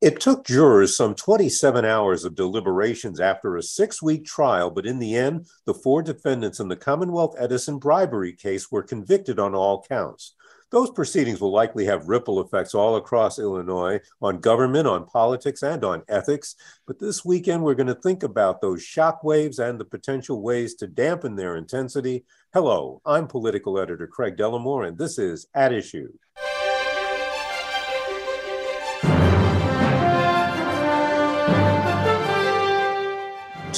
It took jurors some 27 hours of deliberations after a six week trial, but in the end, the four defendants in the Commonwealth Edison bribery case were convicted on all counts. Those proceedings will likely have ripple effects all across Illinois on government, on politics, and on ethics. But this weekend, we're going to think about those shockwaves and the potential ways to dampen their intensity. Hello, I'm political editor Craig Dellimore, and this is At Issue.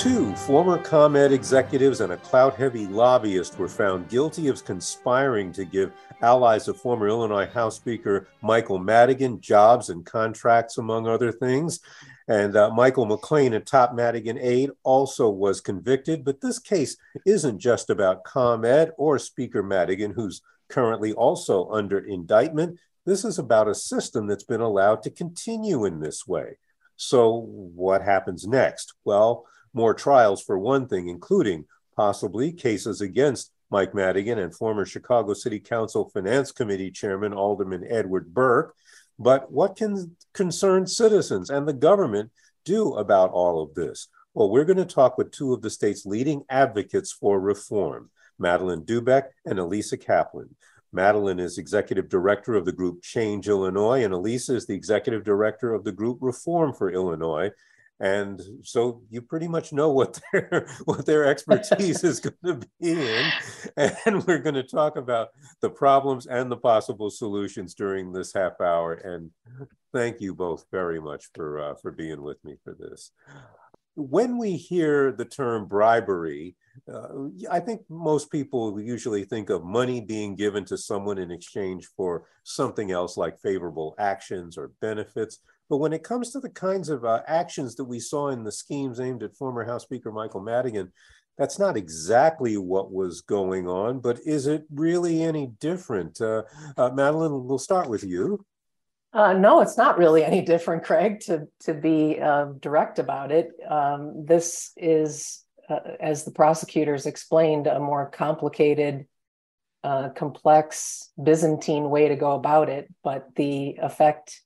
Two former ComEd executives and a clout heavy lobbyist were found guilty of conspiring to give allies of former Illinois House Speaker Michael Madigan jobs and contracts, among other things. And uh, Michael McClain, a top Madigan aide, also was convicted. But this case isn't just about ComEd or Speaker Madigan, who's currently also under indictment. This is about a system that's been allowed to continue in this way. So, what happens next? Well, more trials for one thing, including possibly cases against Mike Madigan and former Chicago City Council Finance Committee Chairman Alderman Edward Burke. But what can concerned citizens and the government do about all of this? Well, we're going to talk with two of the state's leading advocates for reform, Madeleine Doubek and Alisa Kaplan. Madeleine is executive director of the group Change Illinois, and Alisa is the executive director of the group Reform for Illinois and so you pretty much know what their what their expertise is going to be in. And we're going to talk about the problems and the possible solutions during this half hour. And thank you both very much for uh, for being with me for this. When we hear the term bribery uh, I think most people usually think of money being given to someone in exchange for something else like favorable actions or benefits. But when it comes to the kinds of uh, actions that we saw in the schemes aimed at former House Speaker Michael Madigan, that's not exactly what was going on, but is it really any different? Uh, uh, Madeleine, we'll start with you. Uh, no, it's not really any different, Craig, to, to be uh, direct about it. Um, this is, uh, as the prosecutors explained, a more complicated, uh, complex Byzantine way to go about it, but the effect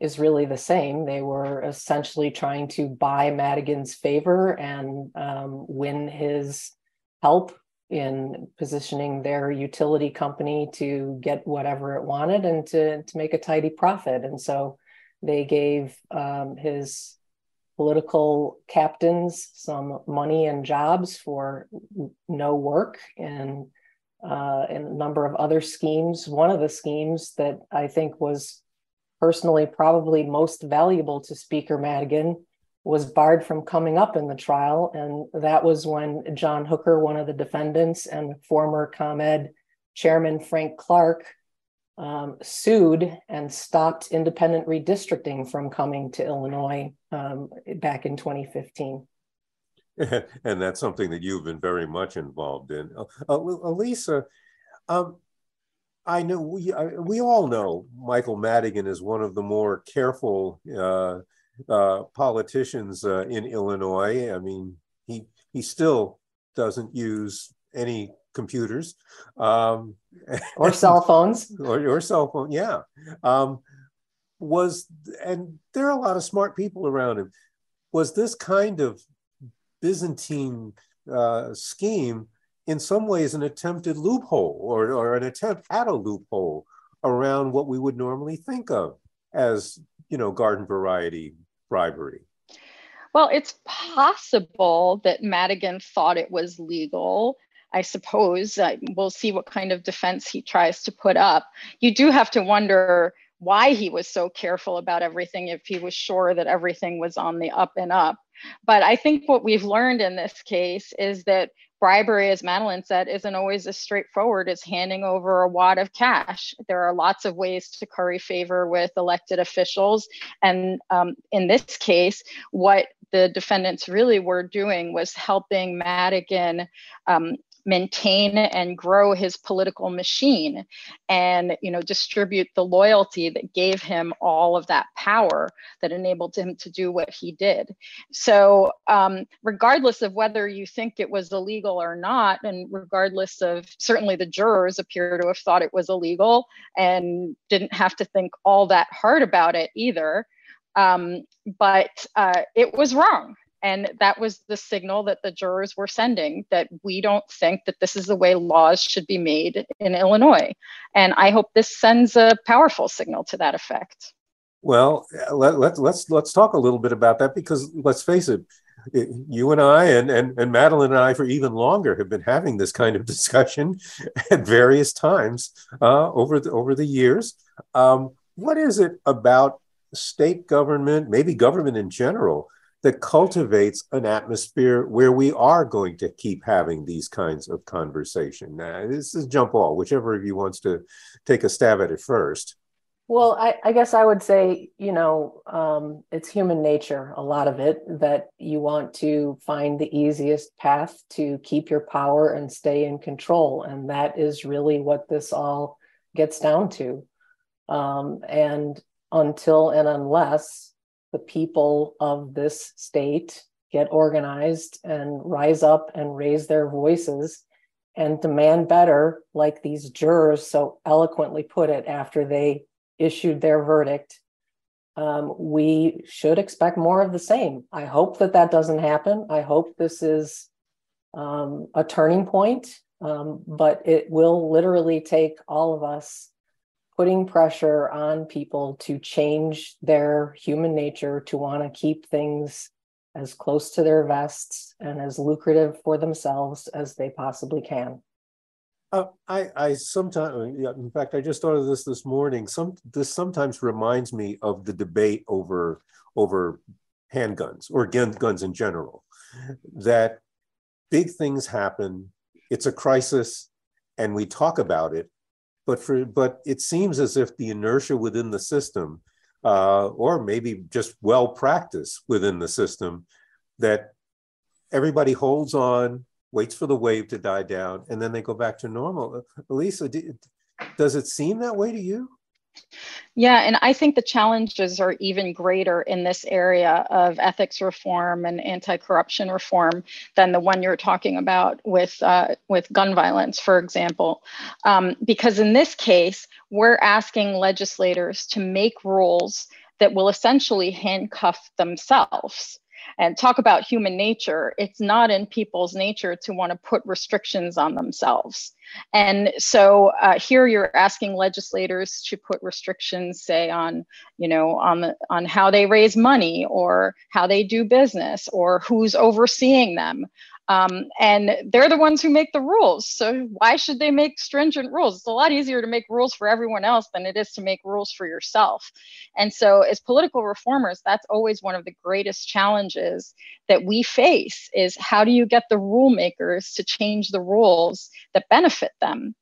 is really the same. They were essentially trying to buy Madigan's favor and um, win his help in positioning their utility company to get whatever it wanted and to, to make a tidy profit. And so they gave um, his political captains some money and jobs for no work and uh, and a number of other schemes. One of the schemes that I think was personally probably most valuable to Speaker Madigan was barred from coming up in the trial. And that was when John Hooker, one of the defendants, and former ComEd chairman Frank Clark um, sued and stopped independent redistricting from coming to Illinois um, back in 2015. and that's something that you've been very much involved in. Uh, uh Alisa, um, I know we I, we all know Michael Madigan is one of the more careful uh, uh, politicians uh, in Illinois. I mean, he he still doesn't use any computers um, or cell phones or, or cell phone. Yeah, um, was and there are a lot of smart people around him. Was this kind of Byzantine uh, scheme? In some ways an attempted loophole or, or an attempt at a loophole around what we would normally think of as you know garden variety bribery. Well it's possible that madigan thought it was legal. I suppose uh, we'll see what kind of defense he tries to put up. You do have to wonder why he was so careful about everything if he was sure that everything was on the up and up. But I think what we've learned in this case is that bribery, as Madeleine said, isn't always as straightforward as handing over a wad of cash. There are lots of ways to curry favor with elected officials. And um, in this case, what the defendants really were doing was helping Madigan um, maintain and grow his political machine and you know distribute the loyalty that gave him all of that power that enabled him to do what he did. So um, regardless of whether you think it was illegal or not and regardless of certainly the jurors appear to have thought it was illegal and didn't have to think all that hard about it either. Um, but uh, it was wrong and that was the signal that the jurors were sending that we don't think that this is the way laws should be made in Illinois. And I hope this sends a powerful signal to that effect. Well, let, let, let's let's talk a little bit about that because let's face it, you and I and, and and Madeleine and I for even longer have been having this kind of discussion at various times uh, over the over the years. Um, what is it about state government, maybe government in general, that cultivates an atmosphere where we are going to keep having these kinds of conversation. Now, this is jump all, whichever of you wants to take a stab at it first. Well, I, I guess I would say, you know, um, it's human nature, a lot of it, that you want to find the easiest path to keep your power and stay in control. And that is really what this all gets down to. Um, and until and unless the people of this state get organized and rise up and raise their voices and demand better, like these jurors so eloquently put it after they issued their verdict. Um, we should expect more of the same. I hope that that doesn't happen. I hope this is um, a turning point, um, but it will literally take all of us putting pressure on people to change their human nature to want to keep things as close to their vests and as lucrative for themselves as they possibly can. Uh, I, I sometimes, in fact, I just thought of this this morning. Some this sometimes reminds me of the debate over over handguns or gun, guns in general. That big things happen, it's a crisis, and we talk about it, but for but it seems as if the inertia within the system uh, or maybe just well practice within the system that everybody holds on waits for the wave to die down and then they go back to normal. Alisa does it seem that way to you yeah, and I think the challenges are even greater in this area of ethics reform and anti-corruption reform than the one you're talking about with uh, with gun violence, for example, um, because in this case we're asking legislators to make rules that will essentially handcuff themselves and talk about human nature, it's not in people's nature to want to put restrictions on themselves. And so uh, here you're asking legislators to put restrictions, say on, you know, on the on how they raise money or how they do business or who's overseeing them. Um, and they're the ones who make the rules. So why should they make stringent rules? It's a lot easier to make rules for everyone else than it is to make rules for yourself. And so as political reformers, that's always one of the greatest challenges that we face is how do you get the rule makers to change the rules that benefit them?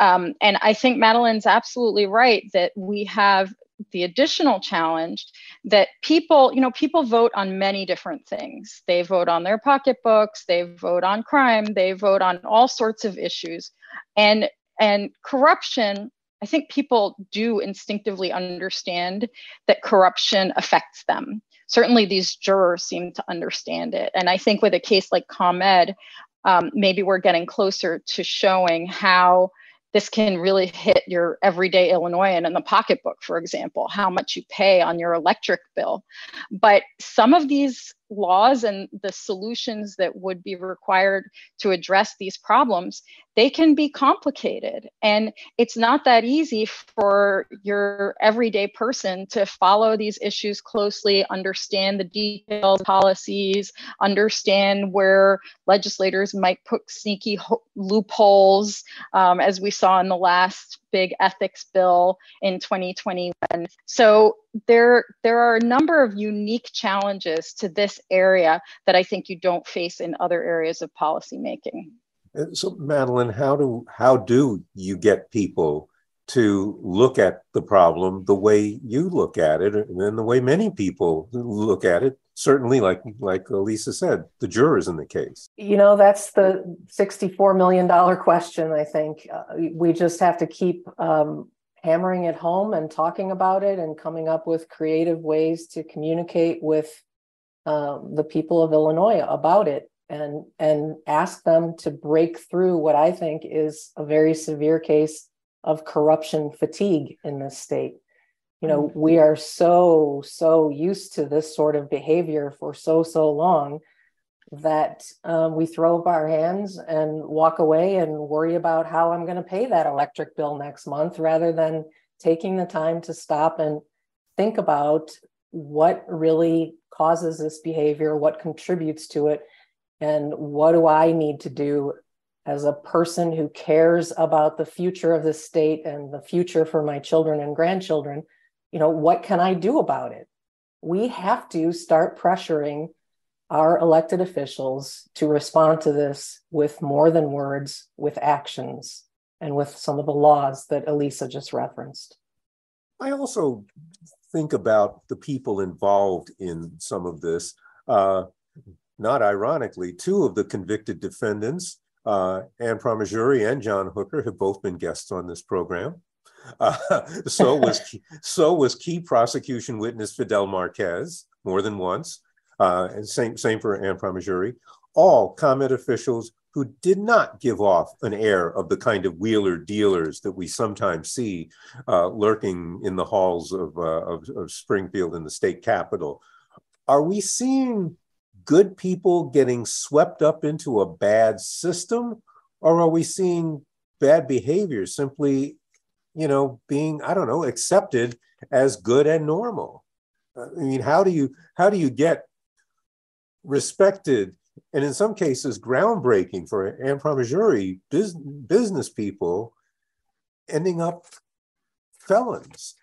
Um, and I think Madeleine's absolutely right that we have the additional challenge that people, you know, people vote on many different things. They vote on their pocketbooks, they vote on crime, they vote on all sorts of issues. And and corruption, I think people do instinctively understand that corruption affects them. Certainly, these jurors seem to understand it. And I think with a case like ComEd, um, maybe we're getting closer to showing how this can really hit your everyday Illinoisan in the pocketbook, for example, how much you pay on your electric bill. But some of these laws and the solutions that would be required to address these problems they can be complicated. And it's not that easy for your everyday person to follow these issues closely understand the detailed policies understand where legislators might put sneaky ho- loopholes um, as we saw in the last big ethics bill in 2021. So there, there are a number of unique challenges to this area that I think you don't face in other areas of policymaking. So, Madeline, how do how do you get people to look at the problem the way you look at it, and the way many people look at it? Certainly, like like Lisa said, the jurors in the case. You know, that's the sixty-four million dollar question. I think uh, we just have to keep um, hammering it home and talking about it, and coming up with creative ways to communicate with um, the people of Illinois about it and and ask them to break through what I think is a very severe case of corruption fatigue in this state. You know, mm-hmm. we are so so used to this sort of behavior for so so long that um, we throw up our hands and walk away and worry about how I'm going to pay that electric bill next month rather than taking the time to stop and think about what really causes this behavior, what contributes to it, and what do I need to do as a person who cares about the future of the state and the future for my children and grandchildren? You know, what can I do about it? We have to start pressuring our elected officials to respond to this with more than words, with actions, and with some of the laws that Alisa just referenced. I also think about the people involved in some of this. Uh, not ironically, two of the convicted defendants, uh, Anne Pramaggiore and John Hooker, have both been guests on this program. Uh, so was so was key prosecution witness Fidel Marquez more than once, uh, and same same for Anne Pramaggiore. All ComEd officials who did not give off an air of the kind of wheeler dealers that we sometimes see uh, lurking in the halls of, uh, of, of Springfield in the state capitol. Are we seeing good people getting swept up into a bad system? Or are we seeing bad behavior simply, you know, being, I don't know, accepted as good and normal? Uh, I mean, how do you how do you get respected and in some cases groundbreaking for Anne Pramaggiore business people ending up felons?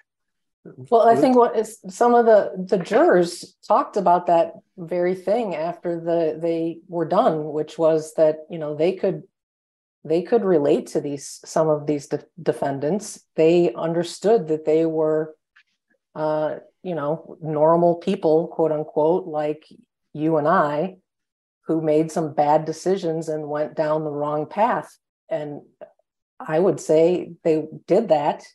Well, I think what is some of the the jurors talked about that very thing after the they were done, which was that you know they could they could relate to these some of these de- defendants. They understood that they were, uh, you know, normal people, quote unquote, like you and I, who made some bad decisions and went down the wrong path. And I would say they did that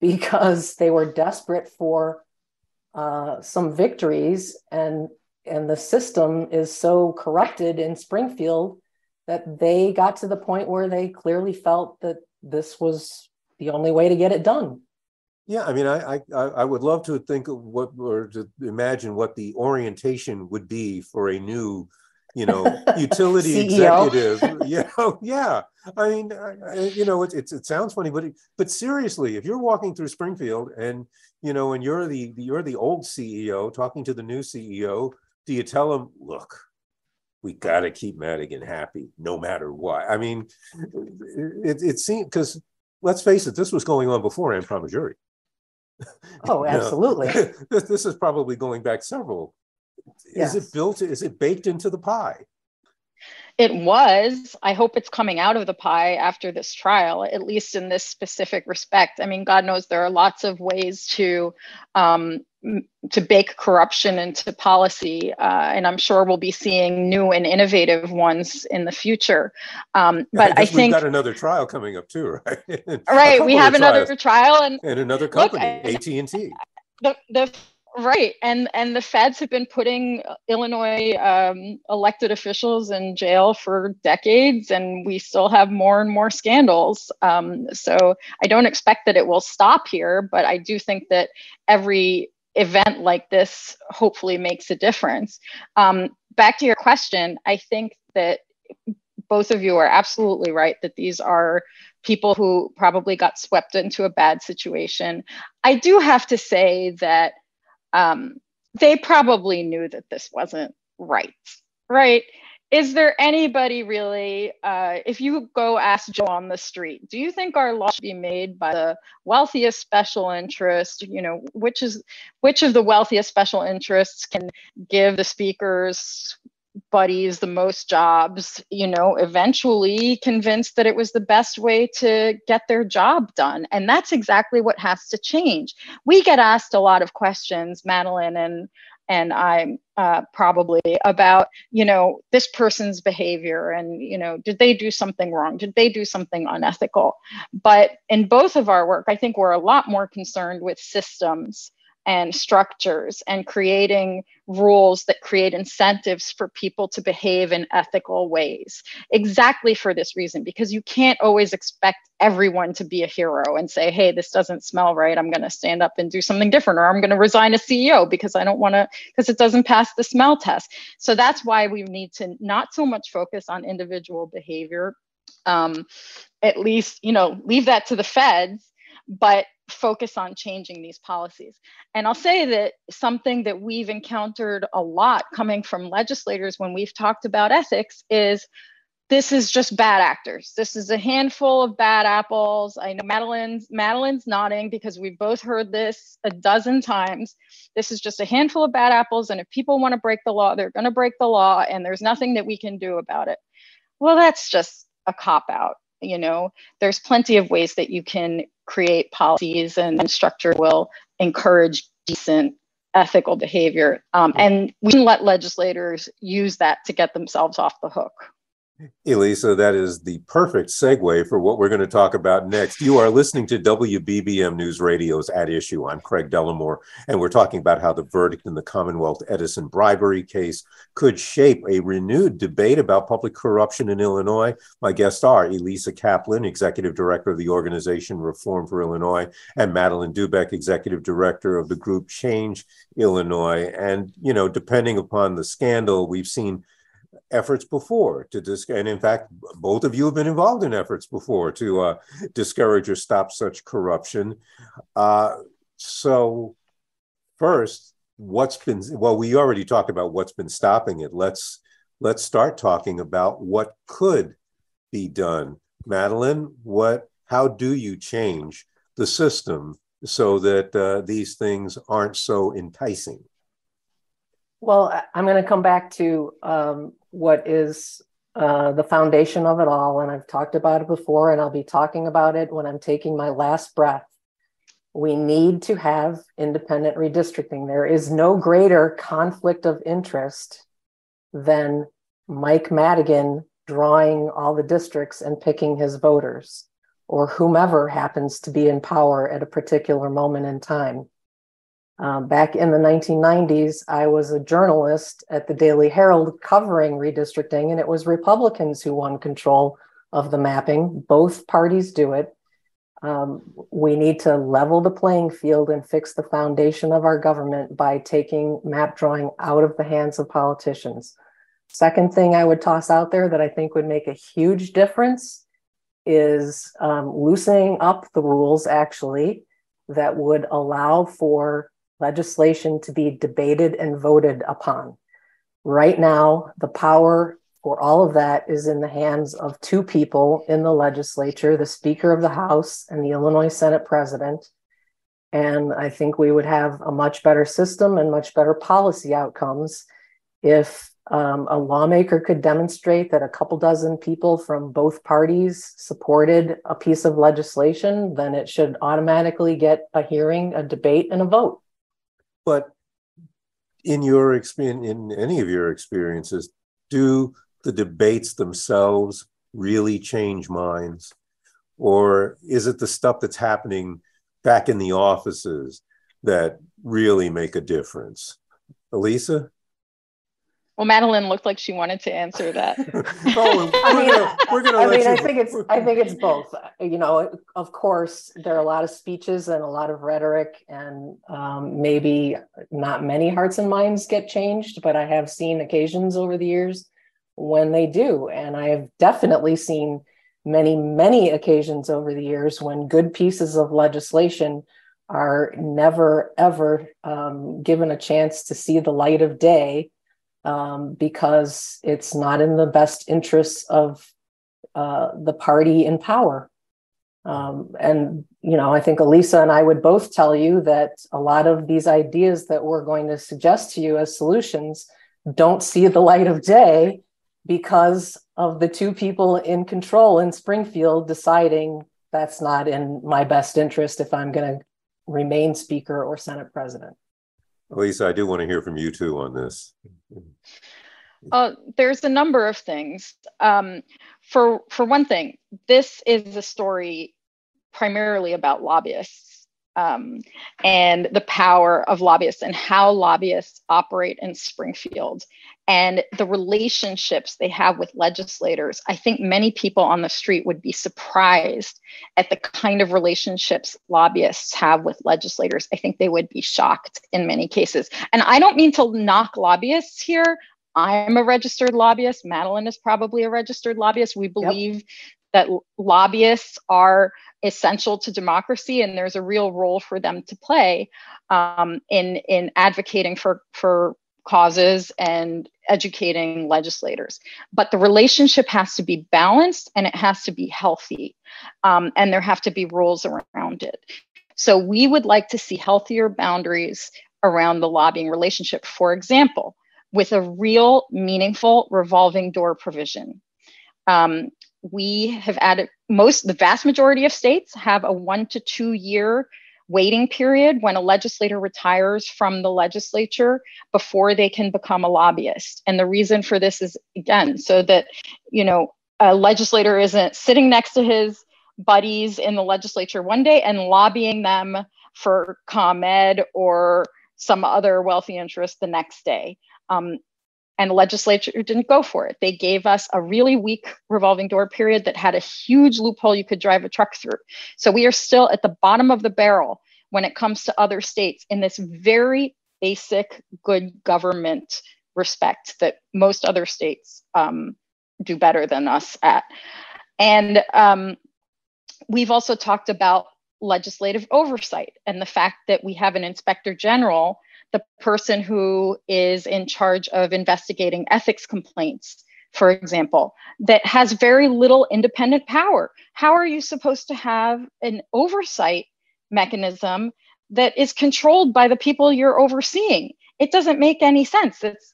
because they were desperate for uh, some victories and and the system is so corrupted in Springfield that they got to the point where they clearly felt that this was the only way to get it done. Yeah, I mean, I I, I would love to think of what or to imagine what the orientation would be for a new you know, utility executive. You know, yeah. I mean, I, you know, it, it, it sounds funny, but it, but seriously, if you're walking through Springfield and you know, and you're the you're the old CEO talking to the new CEO, do you tell them, look, we got to keep Madigan happy no matter what? I mean, it it seemed because let's face it, this was going on before Anne Pramaggiore. Oh, absolutely. this, this is probably going back several yes. is it built is it baked into the pie? It was. I hope it's coming out of the pie after this trial at least in this specific respect. I mean god knows there are lots of ways to um, to bake corruption into policy uh, and i'm sure we'll be seeing new and innovative ones in the future. Um, but i, I think we've got another trial coming up too right? Right we have another trial and, and another company look, at&t the, the Right, and and the feds have been putting Illinois um, elected officials in jail for decades, and we still have more and more scandals. Um, so I don't expect that it will stop here, but I do think that every event like this hopefully makes a difference. Um, back to your question, I think that both of you are absolutely right that these are people who probably got swept into a bad situation. I do have to say that um, they probably knew that this wasn't right, right? is there anybody really, uh, if you go ask Joe on the street, do you think our law should be made by the wealthiest special interest? You know, which is which of the wealthiest special interests can give the speakers buddies the most jobs you know eventually convinced that it was the best way to get their job done and that's exactly what has to change we get asked a lot of questions madeleine and and I'm uh, probably about, you know, this person's behavior and, you know, did they do something wrong? Did they do something unethical? But in both of our work, I think we're a lot more concerned with systems and structures and creating rules that create incentives for people to behave in ethical ways. Exactly for this reason, because you can't always expect everyone to be a hero and say, hey, this doesn't smell right. I'm going to stand up and do something different, or I'm going to resign as CEO because I don't want to, because it doesn't pass the smell test. So that's why we need to not so much focus on individual behavior. Um, at least, you know, leave that to the feds, but focus on changing these policies. And I'll say that something that we've encountered a lot coming from legislators when we've talked about ethics is this is just bad actors. This is a handful of bad apples. I know Madeleine's Madeleine's nodding because we've both heard this a dozen times. This is just a handful of bad apples and if people want to break the law, they're going to break the law and there's nothing that we can do about it. Well, that's just a cop out you know there's plenty of ways that you can create policies and, structure will encourage decent ethical behavior. Um, and we can let legislators use that to get themselves off the hook Alisa, that is the perfect segue for what we're going to talk about next. You are listening to WBBM News Radio's At Issue. I'm Craig Dellimore, and we're talking about how the verdict in the Commonwealth Edison bribery case could shape a renewed debate about public corruption in Illinois. My guests are Alisa Kaplan, Executive Director of the organization Reform for Illinois, and Madeleine Doubek, Executive Director of the group Change Illinois. And, you know, depending upon the scandal, we've seen efforts before to discourage, and in fact, both of you have been involved in efforts before to uh, discourage or stop such corruption. Uh, so, first, what's been well, we already talked about what's been stopping it. Let's let's start talking about what could be done. Madeleine, what? How do you change the system so that uh, these things aren't so enticing? Well, I'm going to come back to um, what is uh, the foundation of it all. And I've talked about it before, and I'll be talking about it when I'm taking my last breath. We need to have independent redistricting. There is no greater conflict of interest than Mike Madigan drawing all the districts and picking his voters, or whomever happens to be in power at a particular moment in time. Um, back in the 1990s, I was a journalist at the Daily Herald covering redistricting, and it was Republicans who won control of the mapping. Both parties do it. Um, we need to level the playing field and fix the foundation of our government by taking map drawing out of the hands of politicians. Second thing I would toss out there that I think would make a huge difference is um, loosening up the rules, actually, that would allow for legislation to be debated and voted upon. Right now, the power for all of that is in the hands of two people in the legislature the Speaker of the House and the Illinois Senate President. And I think we would have a much better system and much better policy outcomes if um, a lawmaker could demonstrate that a couple dozen people from both parties supported a piece of legislation, then it should automatically get a hearing, a debate, and a vote. But in your experience, in any of your experiences, do the debates themselves really change minds? Or is it the stuff that's happening back in the offices that really make a difference? Alisa? Well, Madeleine looked like she wanted to answer that. oh, I mean, gonna, we're gonna. I mean, I think it's. I think it's both. You know, of course, there are a lot of speeches and a lot of rhetoric, and um, maybe not many hearts and minds get changed. But I have seen occasions over the years when they do, and I have definitely seen many, many occasions over the years when good pieces of legislation are never ever um, given a chance to see the light of day um, because it's not in the best interests of uh, the party in power. Um, and, you know, I think Alisa and I would both tell you that a lot of these ideas that we're going to suggest to you as solutions don't see the light of day because of the two people in control in Springfield deciding that's not in my best interest if I'm going to remain Speaker or Senate President. Lisa, I do want to hear from you too on this. Uh, there's a number of things. Um, for for one thing, this is a story primarily about lobbyists um, and the power of lobbyists and how lobbyists operate in Springfield and the relationships they have with legislators. I think many people on the street would be surprised at the kind of relationships lobbyists have with legislators. I think they would be shocked in many cases. And I don't mean to knock lobbyists here. I'm a registered lobbyist. Madeleine is probably a registered lobbyist. We believe yep. that lobbyists are essential to democracy, and there's a real role for them to play um, in in advocating for for causes and educating legislators. But the relationship has to be balanced and it has to be healthy, um, and there have to be rules around it. So we would like to see healthier boundaries around the lobbying relationship. For example, with a real meaningful revolving door provision. Um, we have added most, the vast majority of states have a one to two year waiting period when a legislator retires from the legislature before they can become a lobbyist. And the reason for this is again, so that, you know, a legislator isn't sitting next to his buddies in the legislature one day and lobbying them for ComEd or some other wealthy interest the next day. Um, and the legislature didn't go for it. They gave us a really weak revolving door period that had a huge loophole you could drive a truck through. So we are still at the bottom of the barrel when it comes to other states in this very basic good government respect that most other states um, do better than us at. And um, we've also talked about legislative oversight and the fact that we have an inspector general the person who is in charge of investigating ethics complaints, for example, that has very little independent power. How are you supposed to have an oversight mechanism that is controlled by the people you're overseeing? It doesn't make any sense. It's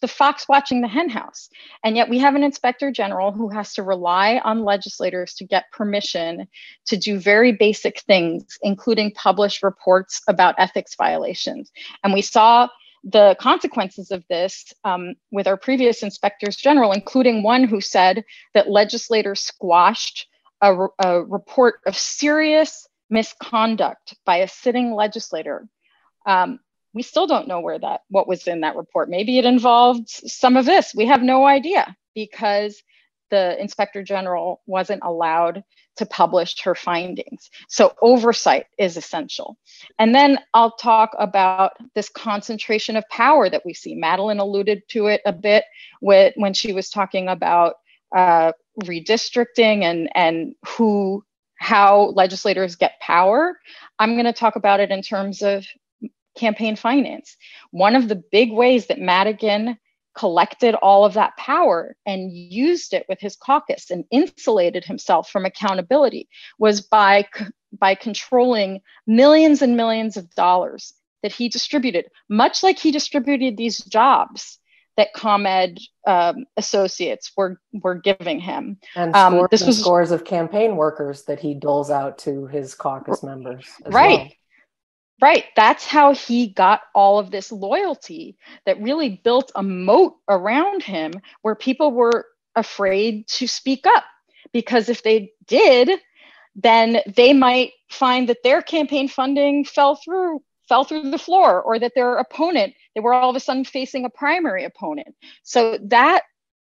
the fox watching the henhouse. And yet we have an inspector general who has to rely on legislators to get permission to do very basic things, including publish reports about ethics violations. And we saw the consequences of this um, with our previous inspectors general, including one who said that legislators squashed a, a report of serious misconduct by a sitting legislator um, we still don't know where that what was in that report. Maybe it involved some of this. We have no idea because the inspector general wasn't allowed to publish her findings. So oversight is essential. And then i'll talk about this concentration of power that we see. Madeleine alluded to it a bit with, when she was talking about uh, redistricting and and who how legislators get power. I'm going to talk about it in terms of campaign finance. One of the big ways that Madigan collected all of that power and used it with his caucus and insulated himself from accountability was by by controlling millions and millions of dollars that he distributed much like he distributed these jobs that ComEd um, associates were were giving him. And um, scores, this was scores of campaign workers that he doles out to his caucus members. right. Well. Right. That's how he got all of this loyalty that really built a moat around him where people were afraid to speak up. Because if they did, then they might find that their campaign funding fell through fell through the floor or that their opponent they were all of a sudden facing a primary opponent so that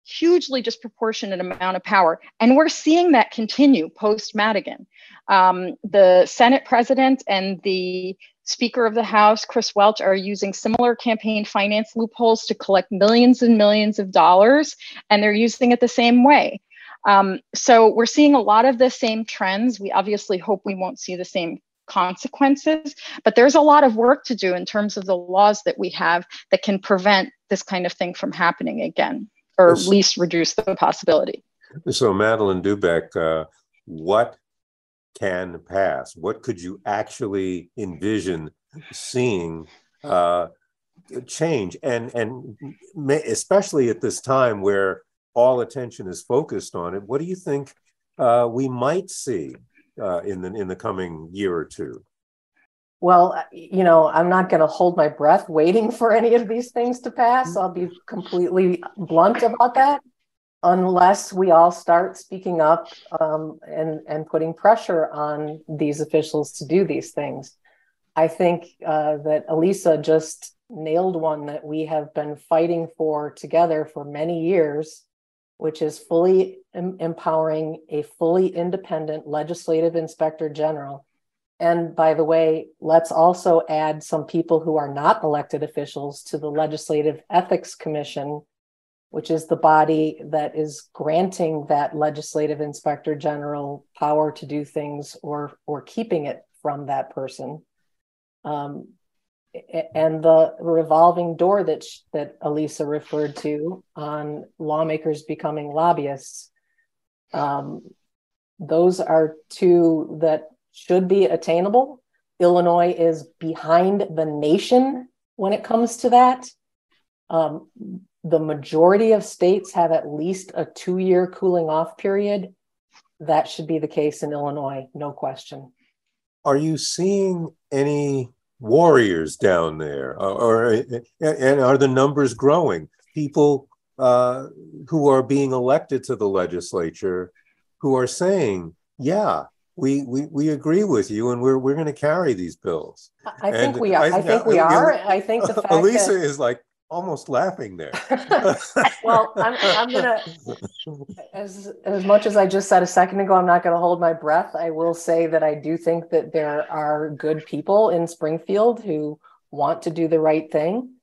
hugely disproportionate amount of power and we're seeing that continue post madigan um, the Senate president and the Speaker of the House, Chris Welch, are using similar campaign finance loopholes to collect millions and millions of dollars, and they're using it the same way. Um, so we're seeing a lot of the same trends. We obviously hope we won't see the same consequences. But there's a lot of work to do in terms of the laws that we have that can prevent this kind of thing from happening again, or at least reduce the possibility. So, Madeleine Doubek, uh, what can pass? What could you actually envision seeing uh, change? And and especially at this time where all attention is focused on it, what do you think uh, we might see uh, in the in the coming year or two? Well, uh, you know, I'm not going to hold my breath waiting for any of these things to pass. I'll be completely blunt about that, unless we all start speaking up um, and and putting pressure on these officials to do these things. I think uh, that Alisa just nailed one that we have been fighting for together for many years which is fully em- empowering a fully independent legislative inspector general. And by the way, let's also add some people who are not elected officials to the Legislative Ethics Commission, which is the body that is granting that legislative inspector general power to do things or, or keeping it from that person. Um, and the revolving door that that Alisa referred to on lawmakers becoming lobbyists. Um, those are two that should be attainable. Illinois is behind the nation when it comes to that. Um, the majority of states have at least a two year cooling off period. That should be the case in Illinois, no question. Are you seeing any warriors down there, or, or and are the numbers growing? People uh, who are being elected to the legislature who are saying, "Yeah, we we, we agree with you, and we're we're going to carry these bills." I think we are. I, I think we are. I think the fact Alisa that, is like, almost laughing there. well, I'm, I'm gonna, as as much as I just said a second ago, I'm not going to hold my breath. I will say that I do think that there are good people in Springfield who want to do the right thing.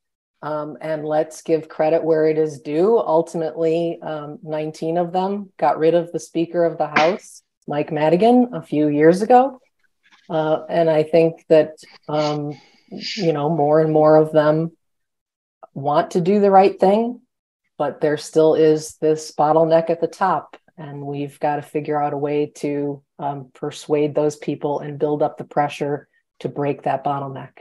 Um, and let's give credit where it is due. Ultimately, um, 19 of them got rid of the Speaker of the House, Mike Madigan, a few years ago. Uh, and I think that, um, you know, more and more of them want to do the right thing, but there still is this bottleneck at the top. And we've got to figure out a way to um, persuade those people and build up the pressure to break that bottleneck.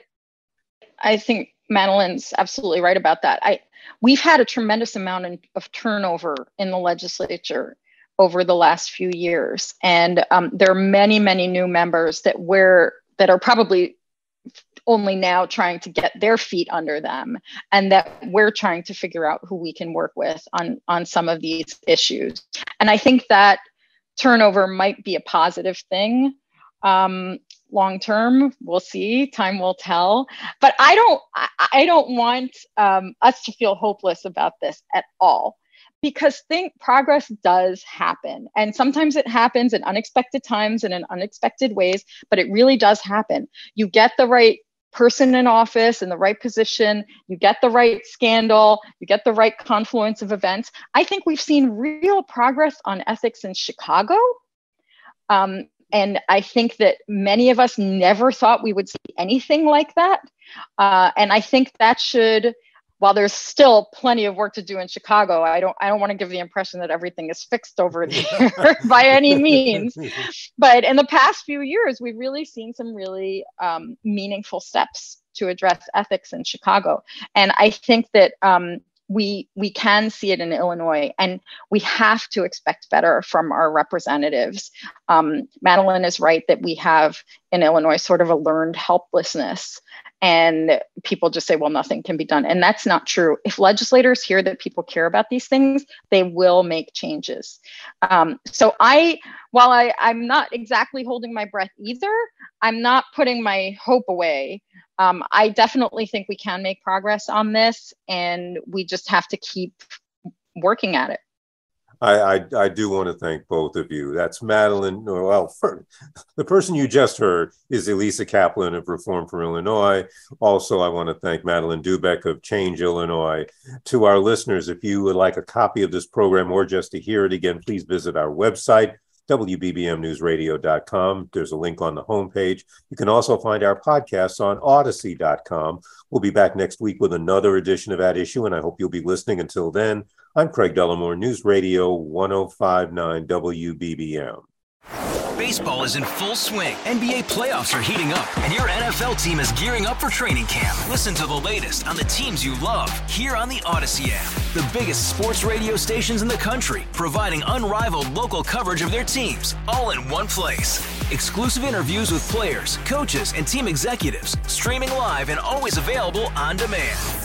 I think Madeleine's absolutely right about that. I we've had a tremendous amount of turnover in the legislature over the last few years, and um, there are many, many new members that we're that are probably only now trying to get their feet under them and that we're trying to figure out who we can work with on on some of these issues. And i think that turnover might be a positive thing um, long term. We'll see. Time will tell. But i don't i, don't want um, us to feel hopeless about this at all because think progress does happen and sometimes it happens in unexpected times and in unexpected ways but it really does happen you get the right person in office in the right position, you get the right scandal, you get the right confluence of events. I think we've seen real progress on ethics in Chicago. Um, and I think that many of us never thought we would see anything like that. Uh, and I think that should while there's still plenty of work to do in Chicago, I don't I don't want to give the impression that everything is fixed over there by any means. But in the past few years, we've really seen some really um, meaningful steps to address ethics in Chicago, and I think that um, we we can see it in Illinois, and we have to expect better from our representatives. Um, Madeleine is right that we have in Illinois sort of a learned helplessness and people just say well nothing can be done. And that's not true. If legislators hear that people care about these things they will make changes. Um, so i while I, i'm not exactly holding my breath either i'm not putting my hope away. Um, i definitely think we can make progress on this and we just have to keep working at it I, I, I, do want to thank both of you. That's Madeleine. Well, for, the person you just heard is Alisa Kaplan of Reform for Illinois. Also, I want to thank Madeleine Doubek of Change Illinois. To our listeners, if you would like a copy of this program or just to hear it again, please visit our website, WBBMNewsRadio.com. There's a link on the homepage. You can also find our podcasts on Audacy.com. We'll be back next week with another edition of At Issue, and I hope you'll be listening. Until then, I'm Craig Dellimore, News Radio 1059 WBBM. Baseball is in full swing. NBA playoffs are heating up, and your NFL team is gearing up for training camp. Listen to the latest on the teams you love here on the Audacy app. The biggest sports radio stations in the country, providing unrivaled local coverage of their teams, all in one place. Exclusive interviews with players, coaches, and team executives, streaming live and always available on demand.